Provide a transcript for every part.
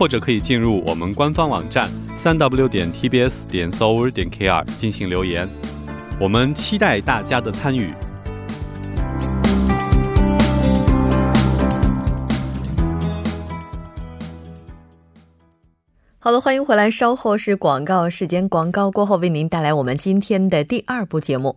或者可以进入我们官方网站三 w 点 tbs 点 s o u r 点 kr 进行留言。我们期待大家的参与。好了，欢迎回来。稍后是广告时间，广告过后为您带来我们今天的第二部节目。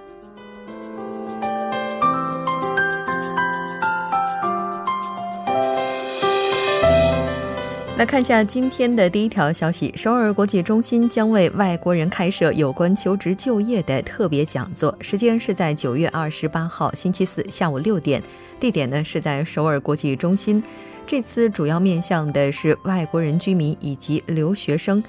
来看一下今天的第一条消息：首尔国际中心将为外国人开设有关求职就业的特别讲座，时间是在九月二十八号星期四下午六点。地点呢是在首尔国际中心，这次主要面向的是外国人居民以及留学生。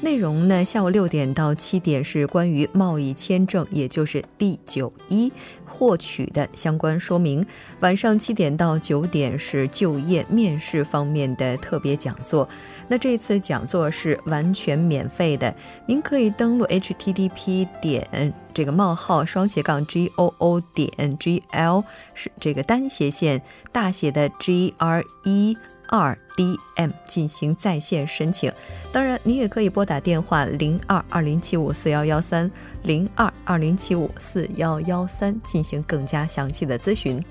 内容呢，下午六点到七点是关于贸易签证，也就是第九一获取的相关说明；晚上七点到九点是就业面试方面的特别讲座。那这次讲座是完全免费的，您可以登录 http 点这个冒号双斜杠 g o o 点 g l 是这个单斜线大写的 g r e。二 dm 进行在线申请，当然你也可以拨打电话零二二零七五四幺幺三零二二零七五四幺幺三进行更加详细的咨询。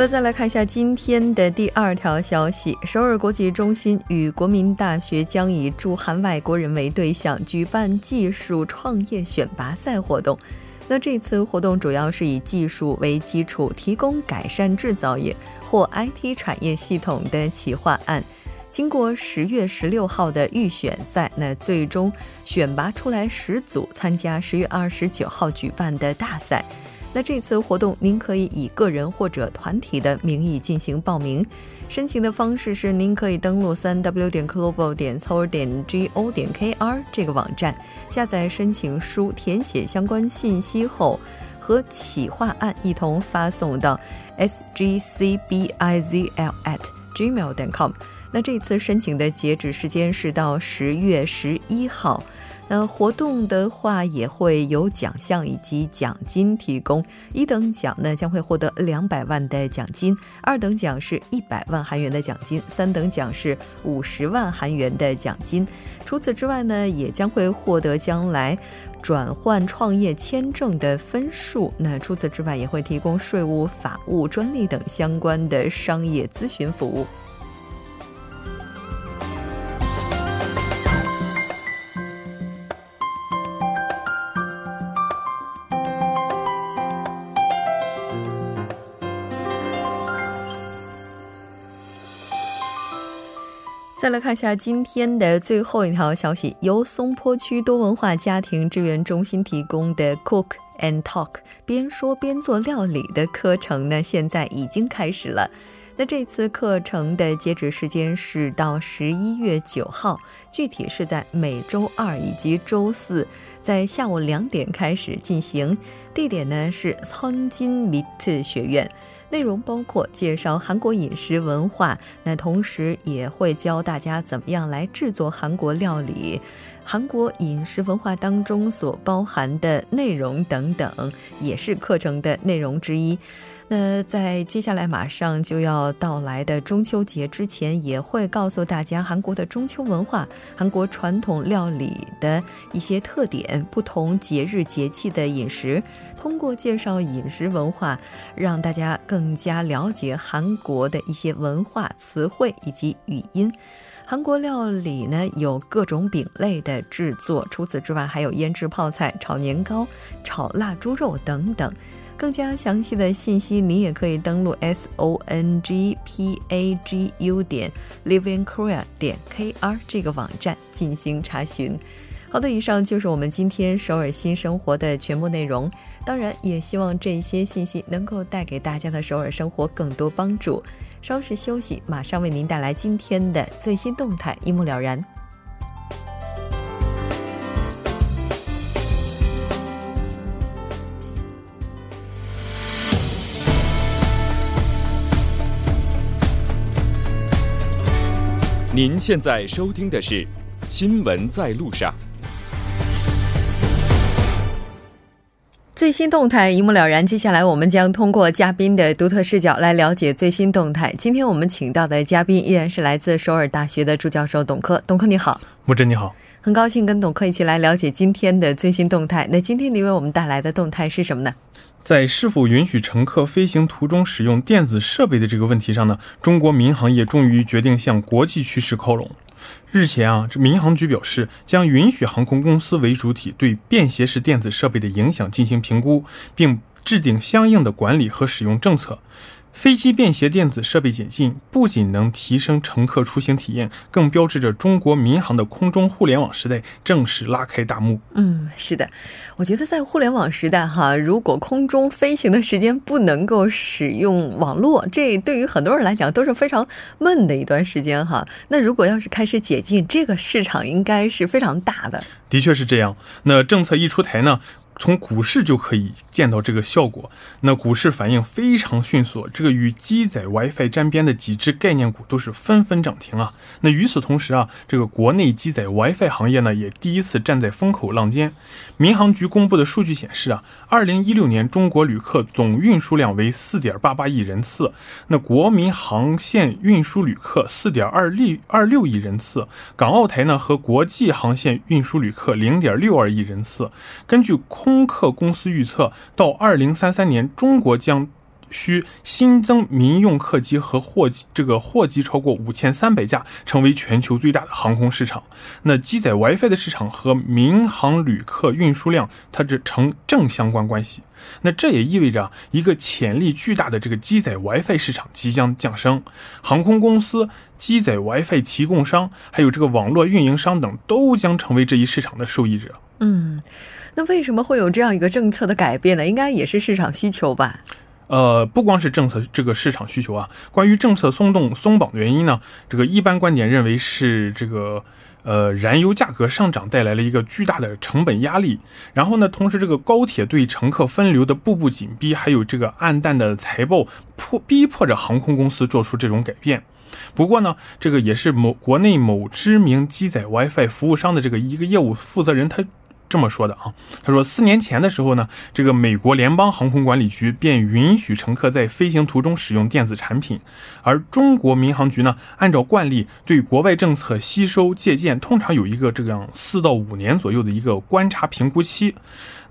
的，再来看一下今天的第二条消息：首尔国际中心与国民大学将以驻韩外国人为对象，举办技术创业选拔赛活动。那这次活动主要是以技术为基础，提供改善制造业或 IT 产业系统的企划案。经过十月十六号的预选赛，那最终选拔出来十组参加十月二十九号举办的大赛。那这次活动，您可以以个人或者团体的名义进行报名。申请的方式是，您可以登录三 w 点 global 点 s o 点 g o 点 k r 这个网站，下载申请书，填写相关信息后，和企划案一同发送到 s g c b i z l at gmail 点 com。那这次申请的截止时间是到十月十一号。那活动的话也会有奖项以及奖金提供，一等奖呢将会获得两百万的奖金，二等奖是一百万韩元的奖金，三等奖是五十万韩元的奖金。除此之外呢，也将会获得将来转换创业签证的分数。那除此之外，也会提供税务、法务、专利等相关的商业咨询服务。再来看一下今天的最后一条消息，由松坡区多文化家庭支援中心提供的 Cook and Talk 边说边做料理的课程呢，现在已经开始了。那这次课程的截止时间是到十一月九号，具体是在每周二以及周四，在下午两点开始进行。地点呢是仓金米特学院。内容包括介绍韩国饮食文化，那同时也会教大家怎么样来制作韩国料理，韩国饮食文化当中所包含的内容等等，也是课程的内容之一。那在接下来马上就要到来的中秋节之前，也会告诉大家韩国的中秋文化、韩国传统料理的一些特点、不同节日节气的饮食。通过介绍饮食文化，让大家更加了解韩国的一些文化词汇以及语音。韩国料理呢有各种饼类的制作，除此之外还有腌制泡菜、炒年糕、炒腊猪肉等等。更加详细的信息，你也可以登录 s o n g p a g u 点 living korea 点 k r 这个网站进行查询。好的，以上就是我们今天首尔新生活的全部内容。当然，也希望这些信息能够带给大家的首尔生活更多帮助。稍事休息，马上为您带来今天的最新动态，一目了然。您现在收听的是《新闻在路上》。最新动态一目了然。接下来，我们将通过嘉宾的独特视角来了解最新动态。今天我们请到的嘉宾依然是来自首尔大学的朱教授董科。董科你好，木真你好，很高兴跟董科一起来了解今天的最新动态。那今天你为我们带来的动态是什么呢？在是否允许乘客飞行途中使用电子设备的这个问题上呢，中国民航业终于决定向国际趋势靠拢。日前啊，这民航局表示将允许航空公司为主体对便携式电子设备的影响进行评估，并制定相应的管理和使用政策。飞机便携电子设备解禁，不仅能提升乘客出行体验，更标志着中国民航的空中互联网时代正式拉开大幕。嗯，是的，我觉得在互联网时代，哈，如果空中飞行的时间不能够使用网络，这对于很多人来讲都是非常闷的一段时间，哈。那如果要是开始解禁，这个市场应该是非常大的。的确是这样。那政策一出台呢？从股市就可以见到这个效果，那股市反应非常迅速，这个与机载 WiFi 沾边的几只概念股都是纷纷涨停啊。那与此同时啊，这个国内机载 WiFi 行业呢也第一次站在风口浪尖。民航局公布的数据显示啊，二零一六年中国旅客总运输量为四点八八亿人次，那国民航线运输旅客四点二六二六亿人次，港澳台呢和国际航线运输旅客零点六二亿人次。根据空空客公司预测，到二零三三年，中国将需新增民用客机和货机，这个货机超过五千三百架，成为全球最大的航空市场。那机载 WiFi 的市场和民航旅客运输量，它这成正相关关系。那这也意味着一个潜力巨大的这个机载 WiFi 市场即将降生，航空公司、机载 WiFi 提供商，还有这个网络运营商等，都将成为这一市场的受益者。嗯。那为什么会有这样一个政策的改变呢？应该也是市场需求吧。呃，不光是政策这个市场需求啊，关于政策松动松绑的原因呢，这个一般观点认为是这个呃燃油价格上涨带来了一个巨大的成本压力，然后呢，同时这个高铁对乘客分流的步步紧逼，还有这个暗淡的财报迫逼迫着航空公司做出这种改变。不过呢，这个也是某国内某知名机载 WiFi 服务商的这个一个业务负责人他。这么说的啊，他说四年前的时候呢，这个美国联邦航空管理局便允许乘客在飞行途中使用电子产品，而中国民航局呢，按照惯例对国外政策吸收借鉴，通常有一个这样四到五年左右的一个观察评估期。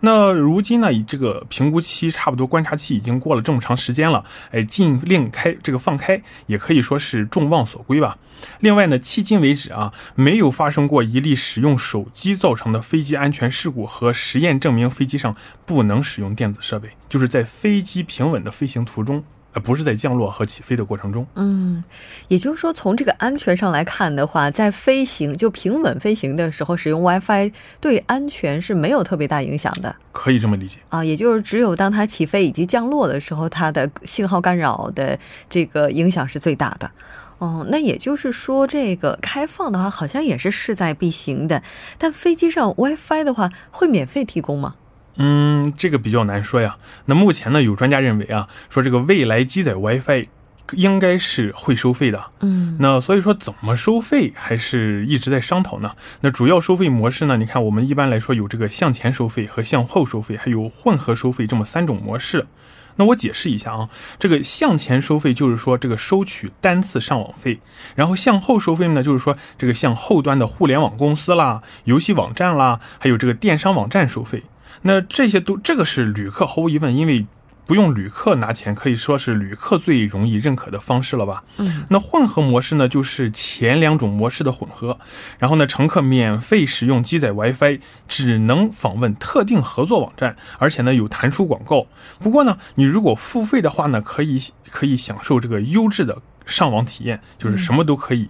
那如今呢，以这个评估期差不多观察期已经过了这么长时间了，哎，禁令开这个放开，也可以说是众望所归吧。另外呢，迄今为止啊，没有发生过一例使用手机造成的飞机安全事故和实验证明飞机上不能使用电子设备，就是在飞机平稳的飞行途中。而不是在降落和起飞的过程中。嗯，也就是说，从这个安全上来看的话，在飞行就平稳飞行的时候，使用 WiFi 对安全是没有特别大影响的。可以这么理解啊，也就是只有当它起飞以及降落的时候，它的信号干扰的这个影响是最大的。哦，那也就是说，这个开放的话，好像也是势在必行的。但飞机上 WiFi 的话，会免费提供吗？嗯，这个比较难说呀。那目前呢，有专家认为啊，说这个未来机载 WiFi 应该是会收费的。嗯，那所以说怎么收费还是一直在商讨呢。那主要收费模式呢，你看我们一般来说有这个向前收费和向后收费，还有混合收费这么三种模式。那我解释一下啊，这个向前收费就是说这个收取单次上网费，然后向后收费呢，就是说这个向后端的互联网公司啦、游戏网站啦，还有这个电商网站收费。那这些都这个是旅客毫无疑问，因为。不用旅客拿钱，可以说是旅客最容易认可的方式了吧？嗯，那混合模式呢，就是前两种模式的混合。然后呢，乘客免费使用机载 WiFi，只能访问特定合作网站，而且呢有弹出广告。不过呢，你如果付费的话呢，可以可以享受这个优质的上网体验，就是什么都可以。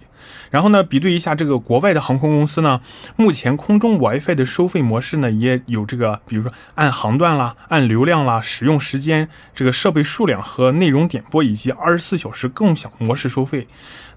然后呢，比对一下这个国外的航空公司呢，目前空中 WiFi 的收费模式呢，也有这个，比如说按航段啦、按流量啦、使用时间、这个设备数量和内容点播以及二十四小时共享模式收费。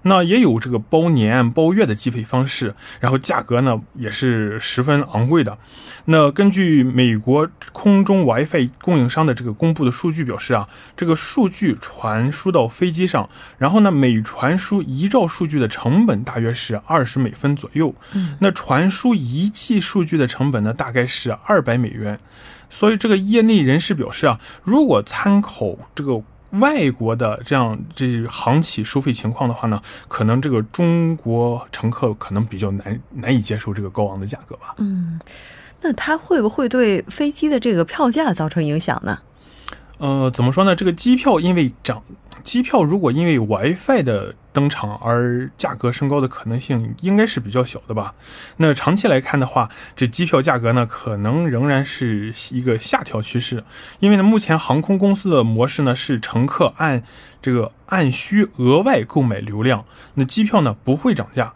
那也有这个包年、包月的计费方式，然后价格呢也是十分昂贵的。那根据美国空中 WiFi 供应商的这个公布的数据表示啊，这个数据传输到飞机上，然后呢每传输一兆数据的成本大约是二十美分左右。嗯，那传输一 G 数据的成本呢大概是二百美元。所以这个业内人士表示啊，如果参考这个。外国的这样这航企收费情况的话呢，可能这个中国乘客可能比较难难以接受这个高昂的价格吧。嗯，那它会不会对飞机的这个票价造成影响呢？呃，怎么说呢？这个机票因为涨，机票如果因为 WiFi 的登场而价格升高的可能性应该是比较小的吧。那长期来看的话，这机票价格呢可能仍然是一个下调趋势，因为呢目前航空公司的模式呢是乘客按这个按需额外购买流量，那机票呢不会涨价。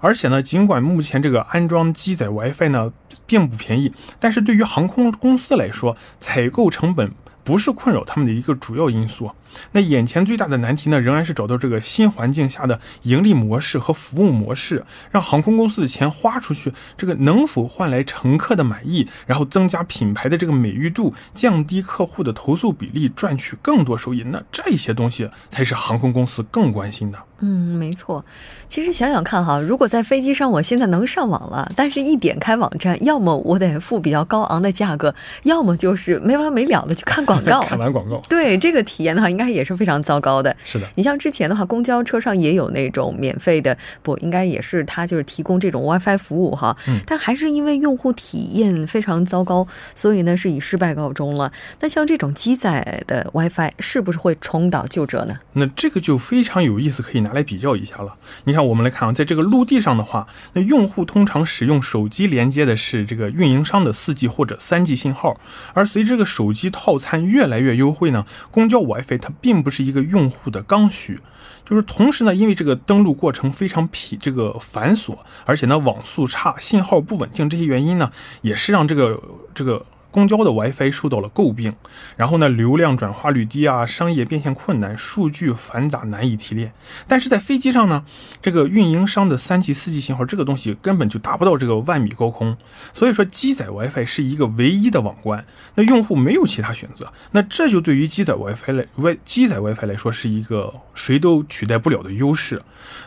而且呢，尽管目前这个安装机载 WiFi 呢并不便宜，但是对于航空公司来说，采购成本。不是困扰他们的一个主要因素。那眼前最大的难题呢，仍然是找到这个新环境下的盈利模式和服务模式，让航空公司的钱花出去，这个能否换来乘客的满意，然后增加品牌的这个美誉度，降低客户的投诉比例，赚取更多收益？那这些东西才是航空公司更关心的。嗯，没错。其实想想看哈，如果在飞机上我现在能上网了，但是一点开网站，要么我得付比较高昂的价格，要么就是没完没了的去看广告。看完广告，对这个体验的话，应该也是非常糟糕的。是的，你像之前的话，公交车上也有那种免费的，不应该也是它就是提供这种 WiFi 服务哈。嗯。但还是因为用户体验非常糟糕，所以呢是以失败告终了。那像这种机载的 WiFi 是不是会重蹈旧辙呢？那这个就非常有意思，可以拿来比较一下了。你看，我们来看啊，在这个陆地上的话，那用户通常使用手机连接的是这个运营商的四 G 或者三 G 信号，而随着这个手机套餐越来越优惠呢，公交 WiFi 它并不是一个用户的刚需，就是同时呢，因为这个登录过程非常疲这个繁琐，而且呢网速差、信号不稳定这些原因呢，也是让这个这个。公交的 WiFi 受到了诟病，然后呢，流量转化率低啊，商业变现困难，数据繁杂难以提炼。但是在飞机上呢，这个运营商的三 G、四 G 信号，这个东西根本就达不到这个万米高空。所以说，机载 WiFi 是一个唯一的网关，那用户没有其他选择。那这就对于机载 WiFi 来 Wi 机载 WiFi 来说是一个谁都取代不了的优势。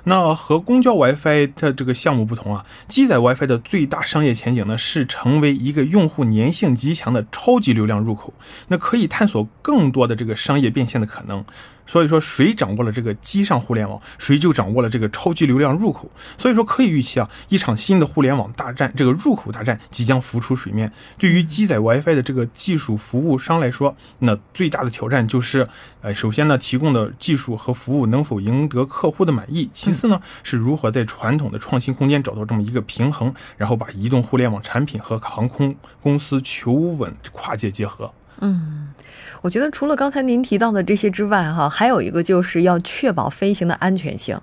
那和公交 WiFi 的这个项目不同啊，机载 WiFi 的最大商业前景呢，是成为一个用户粘性极强的超级流量入口，那可以探索更多的这个商业变现的可能。所以说，谁掌握了这个机上互联网，谁就掌握了这个超级流量入口。所以说，可以预期啊，一场新的互联网大战，这个入口大战即将浮出水面。对于机载 WiFi 的这个技术服务商来说，那最大的挑战就是，呃，首先呢，提供的技术和服务能否赢得客户的满意；其次呢，是如何在传统的创新空间找到这么一个平衡，然后把移动互联网产品和航空公司求稳跨界结合。嗯，我觉得除了刚才您提到的这些之外，哈，还有一个就是要确保飞行的安全性。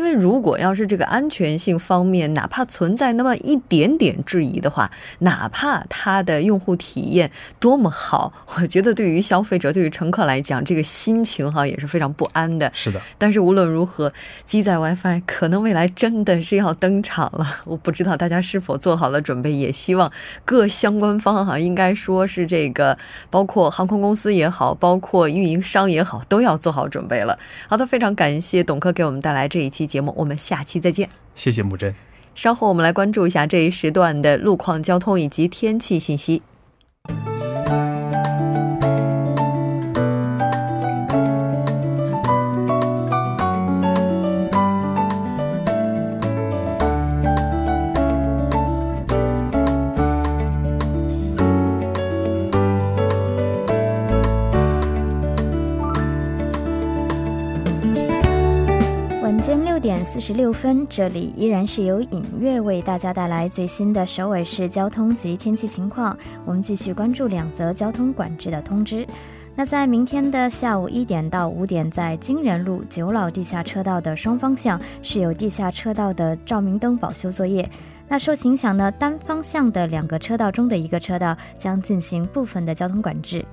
因为如果要是这个安全性方面哪怕存在那么一点点质疑的话，哪怕它的用户体验多么好，我觉得对于消费者、对于乘客来讲，这个心情哈也是非常不安的。是的。但是无论如何，机载 WiFi 可能未来真的是要登场了，我不知道大家是否做好了准备。也希望各相关方哈，应该说是这个，包括航空公司也好，包括运营商也好，都要做好准备了。好的，非常感谢董科给我们带来这一期。节目，我们下期再见。谢谢木真。稍后我们来关注一下这一时段的路况、交通以及天气信息。四十六分，这里依然是由影月为大家带来最新的首尔市交通及天气情况。我们继续关注两则交通管制的通知。那在明天的下午一点到五点，在金仁路九老地下车道的双方向是有地下车道的照明灯保修作业。那受影响呢，单方向的两个车道中的一个车道将进行部分的交通管制。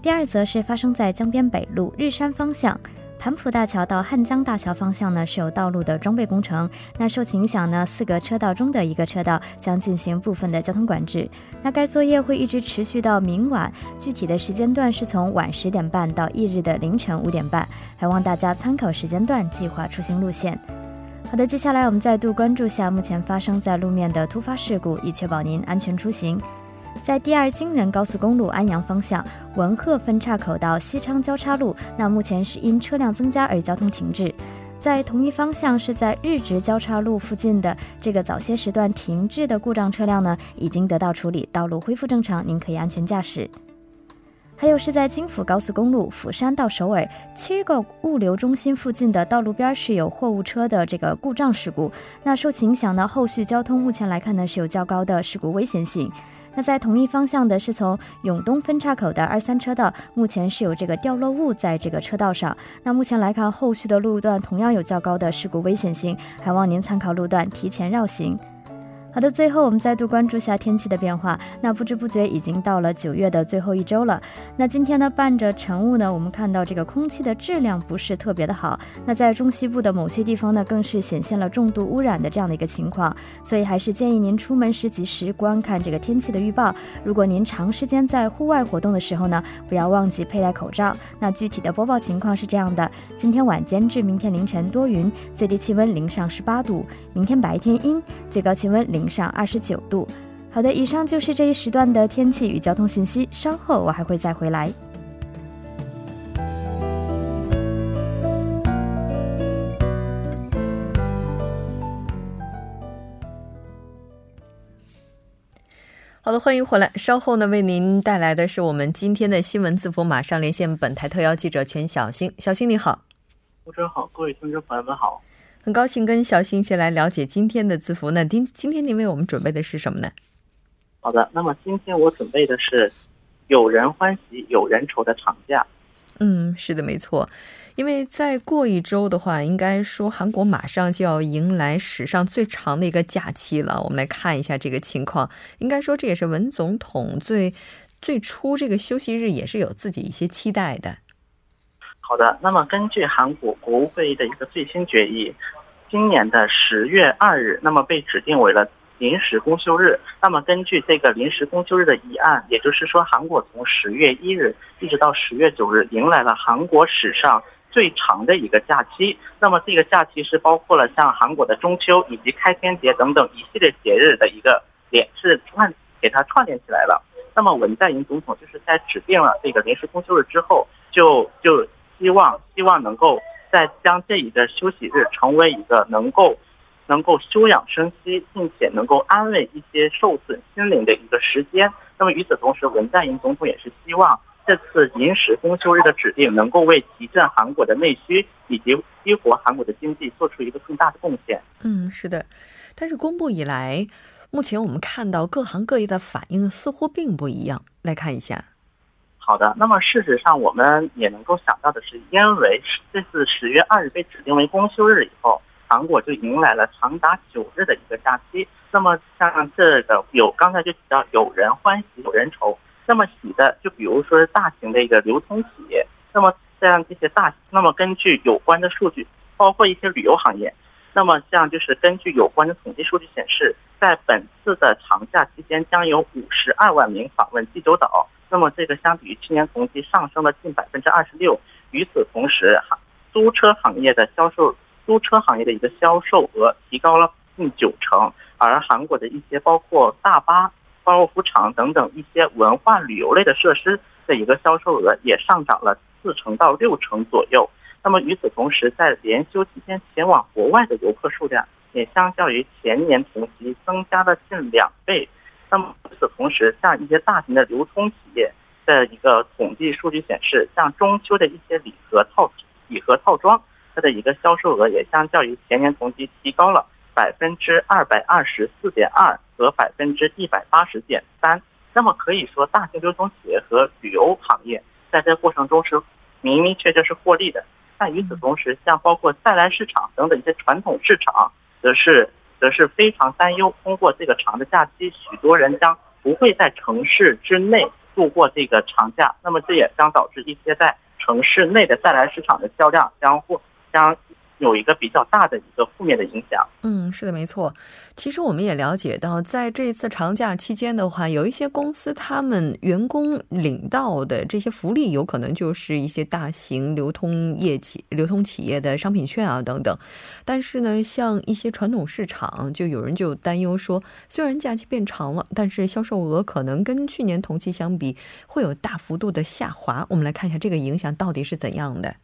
第二则是发生在江边北路日山方向。盘浦大桥到汉江大桥方向呢是有道路的装备工程，那受其影响呢，四个车道中的一个车道将进行部分的交通管制。那该作业会一直持续到明晚，具体的时间段是从晚十点半到翌日的凌晨五点半，还望大家参考时间段计划出行路线。好的，接下来我们再度关注下目前发生在路面的突发事故，以确保您安全出行。在第二京仁高速公路安阳方向文鹤分岔口到西昌交叉路，那目前是因车辆增加而交通停滞。在同一方向是在日直交叉路附近的这个早些时段停滞的故障车辆呢，已经得到处理，道路恢复正常，您可以安全驾驶。还有是在京釜高速公路釜山到首尔七个物流中心附近的道路边是有货物车的这个故障事故，那受其影响呢，后续交通目前来看呢是有较高的事故危险性。那在同一方向的是从永东分岔口的二三车道，目前是有这个掉落物在这个车道上。那目前来看，后续的路段同样有较高的事故危险性，还望您参考路段提前绕行。好的，最后我们再度关注下天气的变化。那不知不觉已经到了九月的最后一周了。那今天呢，伴着晨雾呢，我们看到这个空气的质量不是特别的好。那在中西部的某些地方呢，更是显现了重度污染的这样的一个情况。所以还是建议您出门时及时观看这个天气的预报。如果您长时间在户外活动的时候呢，不要忘记佩戴口罩。那具体的播报情况是这样的：今天晚间至明天凌晨多云，最低气温零上十八度；明天白天阴，最高气温零。上二十九度。好的，以上就是这一时段的天气与交通信息。稍后我还会再回来。好的，欢迎回来。稍后呢，为您带来的是我们今天的新闻字符。马上连线本台特邀记者全小星。小星你好，主持人好，各位听众朋友们好。很高兴跟小新一起来了解今天的字符。那今今天您为我们准备的是什么呢？好的，那么今天我准备的是有人欢喜有人愁的长假。嗯，是的，没错。因为再过一周的话，应该说韩国马上就要迎来史上最长的一个假期了。我们来看一下这个情况。应该说这也是文总统最最初这个休息日也是有自己一些期待的。好的，那么根据韩国国务会议的一个最新决议。今年的十月二日，那么被指定为了临时公休日。那么根据这个临时公休日的议案，也就是说，韩国从十月一日一直到十月九日，迎来了韩国史上最长的一个假期。那么这个假期是包括了像韩国的中秋以及开天节等等一系列节日的一个连是串给它串联起来了。那么文在寅总统就是在指定了这个临时公休日之后，就就希望希望能够。再将这一个休息日成为一个能够能够休养生息，并且能够安慰一些受损心灵的一个时间。那么与此同时，文在寅总统也是希望这次临时公休日的指定能够为提振韩国的内需以及激活韩国的经济做出一个更大的贡献。嗯，是的。但是公布以来，目前我们看到各行各业的反应似乎并不一样。来看一下。好的，那么事实上，我们也能够想到的是，因为这次十月二日被指定为公休日以后，韩国就迎来了长达九日的一个假期。那么像这个有刚才就提到有人欢喜有人愁，那么喜的就比如说大型的一个流通企业，那么像这些大，那么根据有关的数据，包括一些旅游行业，那么像就是根据有关的统计数据显示，在本次的长假期间，将有五十二万名访问济州岛。那么这个相比于去年同期上升了近百分之二十六。与此同时，租车行业的销售，租车行业的一个销售额提高了近九成，而韩国的一些包括大巴、高尔夫场等等一些文化旅游类的设施的一个销售额也上涨了四成到六成左右。那么与此同时，在连休期间前往国外的游客数量也相较于前年同期增加了近两倍。那么与此同时，像一些大型的流通企业的一个统计数据显示，像中秋的一些礼盒套礼盒套装，它的一个销售额也相较于前年同期提高了百分之二百二十四点二和百分之一百八十点三。那么可以说，大型流通企业和旅游行业在这过程中是明明确确是获利的。但与此同时，像包括再来市场等等一些传统市场，则是则是非常担忧，通过这个长的假期，许多人将不会在城市之内度过这个长假，那么这也将导致一些在城市内的再来市场的销量将会将。有一个比较大的一个负面的影响。嗯，是的，没错。其实我们也了解到，在这次长假期间的话，有一些公司他们员工领到的这些福利，有可能就是一些大型流通业企、流通企业的商品券啊等等。但是呢，像一些传统市场，就有人就担忧说，虽然假期变长了，但是销售额可能跟去年同期相比会有大幅度的下滑。我们来看一下这个影响到底是怎样的。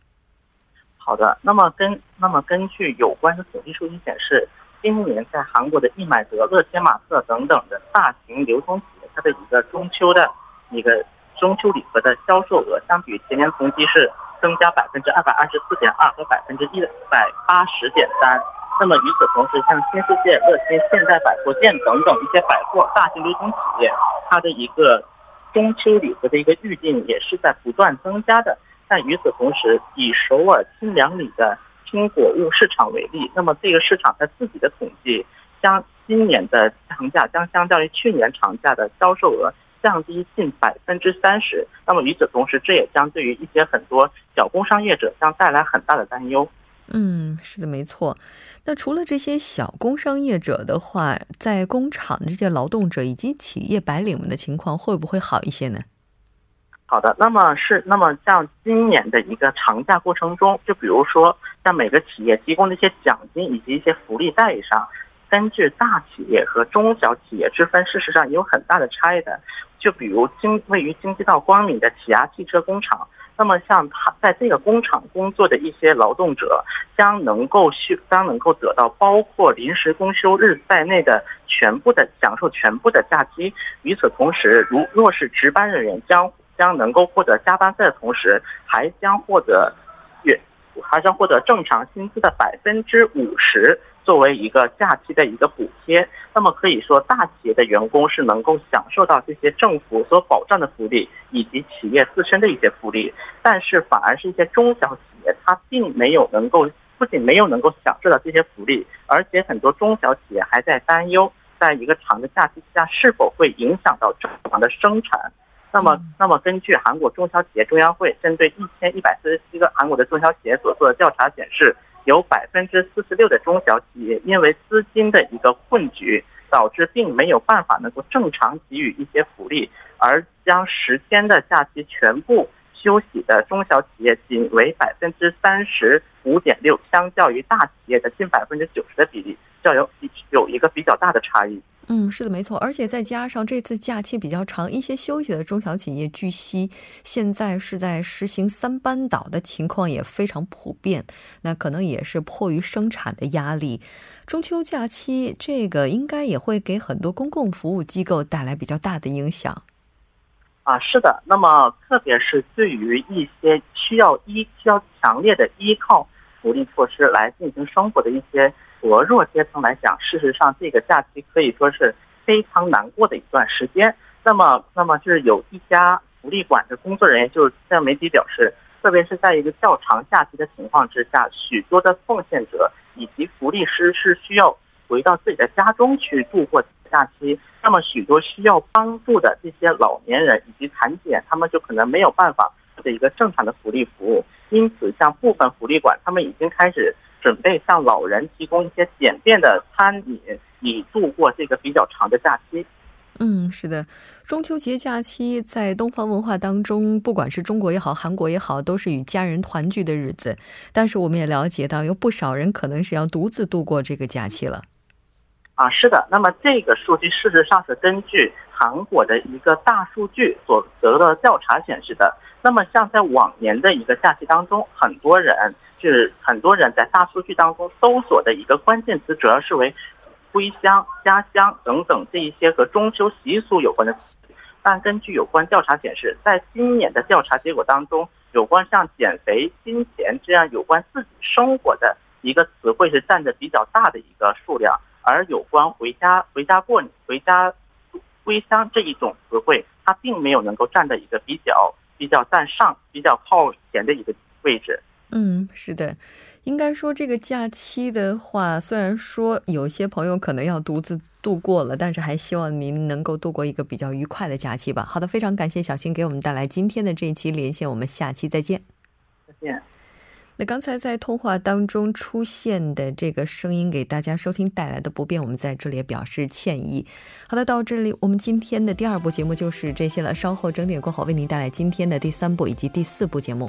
好的，那么根那么根据有关的统计数据显示，今年在韩国的易买得、乐天玛特等等的大型流通企业，它的一个中秋的一个中秋礼盒的销售额，相比前年同期是增加百分之二百二十四点二和百分之一百八十点三。那么与此同时，像新世界、乐天、现代百货店等等一些百货大型流通企业，它的一个中秋礼盒的一个预订也是在不断增加的。但与此同时，以首尔清凉里的青果物市场为例，那么这个市场它自己的统计，将今年的长假将相较于去年长假的销售额降低近百分之三十。那么与此同时，这也将对于一些很多小工商业者将带来很大的担忧。嗯，是的，没错。那除了这些小工商业者的话，在工厂的这些劳动者以及企业白领们的情况会不会好一些呢？好的，那么是那么像今年的一个长假过程中，就比如说像每个企业提供的一些奖金以及一些福利待遇上，根据大企业和中小企业之分，事实上也有很大的差异的。就比如经位于京畿道光明的起亚汽车工厂，那么像他在这个工厂工作的一些劳动者，将能够休将能够得到包括临时公休日在内的全部的享受全部的假期。与此同时，如若是值班人员将将能够获得加班费的同时，还将获得月，还将获得正常薪资的百分之五十作为一个假期的一个补贴。那么可以说，大企业的员工是能够享受到这些政府所保障的福利，以及企业自身的一些福利。但是，反而是一些中小企业，它并没有能够，不仅没有能够享受到这些福利，而且很多中小企业还在担忧，在一个长的假期下是否会影响到正常的生产。那么，那么根据韩国中小企业中央会针对一千一百四十七个韩国的中小企业所做的调查显示，有百分之四十六的中小企业因为资金的一个困局，导致并没有办法能够正常给予一些福利，而将十天的假期全部休息的中小企业仅为百分之三十五点六，相较于大企业的近百分之九十的比例，较有有一个比较大的差异。嗯，是的，没错，而且再加上这次假期比较长，一些休息的中小企业，据悉现在是在实行三班倒的情况也非常普遍。那可能也是迫于生产的压力，中秋假期这个应该也会给很多公共服务机构带来比较大的影响。啊，是的，那么特别是对于一些需要依需要强烈的依靠福利措施来进行生活的一些。薄弱阶层来讲，事实上这个假期可以说是非常难过的一段时间。那么，那么就是有一家福利馆的工作人员就向媒体表示，特别是在一个较长假期的情况之下，许多的奉献者以及福利师是需要回到自己的家中去度过假期。那么，许多需要帮助的这些老年人以及残疾人，他们就可能没有办法的一个正常的福利服务。因此，像部分福利馆，他们已经开始。准备向老人提供一些简便的餐饮，以度过这个比较长的假期。嗯，是的，中秋节假期在东方文化当中，不管是中国也好，韩国也好，都是与家人团聚的日子。但是我们也了解到，有不少人可能是要独自度过这个假期了。啊，是的。那么这个数据事实上是根据韩国的一个大数据所得的调查显示的。那么像在往年的一个假期当中，很多人。是很多人在大数据当中搜索的一个关键词，主要是为归乡、家乡等等这一些和中秋习俗有关的。但根据有关调查显示，在今年的调查结果当中，有关像减肥、金钱这样有关自己生活的一个词汇是占着比较大的一个数量，而有关回家、回家过、回家归乡这一种词汇，它并没有能够占的一个比较比较占上、比较靠前的一个位置。嗯，是的。应该说，这个假期的话，虽然说有些朋友可能要独自度过了，但是还希望您能够度过一个比较愉快的假期吧。好的，非常感谢小新给我们带来今天的这一期连线，我们下期再见。再见。那刚才在通话当中出现的这个声音，给大家收听带来的不便，我们在这里也表示歉意。好的，到这里我们今天的第二部节目就是这些了。稍后整点过后，为您带来今天的第三部以及第四部节目。